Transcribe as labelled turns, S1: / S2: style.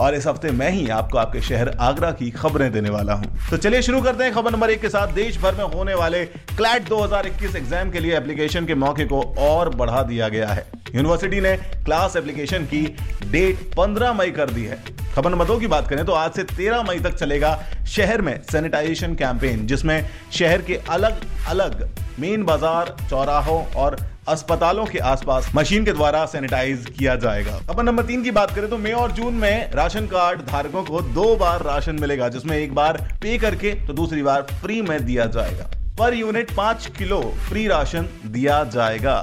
S1: और इस हफ़्ते मैं ही आपको आपके शहर आगरा की खबरें देने वाला हूँ। तो चलिए शुरू करते हैं खबर नंबर एक के साथ। देश भर में होने वाले क्लैट 2021 एग्ज़ाम के लिए एप्लीकेशन के मौके को और बढ़ा दिया गया है। यूनिवर्सिटी ने क्लास एप्लीकेशन की डेट 15 मई कर दी है। खबर नंबर दो की बात करें तो आज से 13 मई तक चलेगा शहर में सैनिटाइजेशन कैंपेन, जिसमें शहर के अलग अलग मेन बाज़ार, चौराहों और अस्पतालों के आसपास मशीन के द्वारा सैनिटाइज किया जाएगा। अपन नंबर तीन की बात करें तो मई और जून में राशन कार्ड धारकों को दो बार राशन मिलेगा, जिसमें एक बार पे करके तो दूसरी बार फ्री में दिया जाएगा। पर यूनिट पाँच किलो फ्री राशन दिया जाएगा।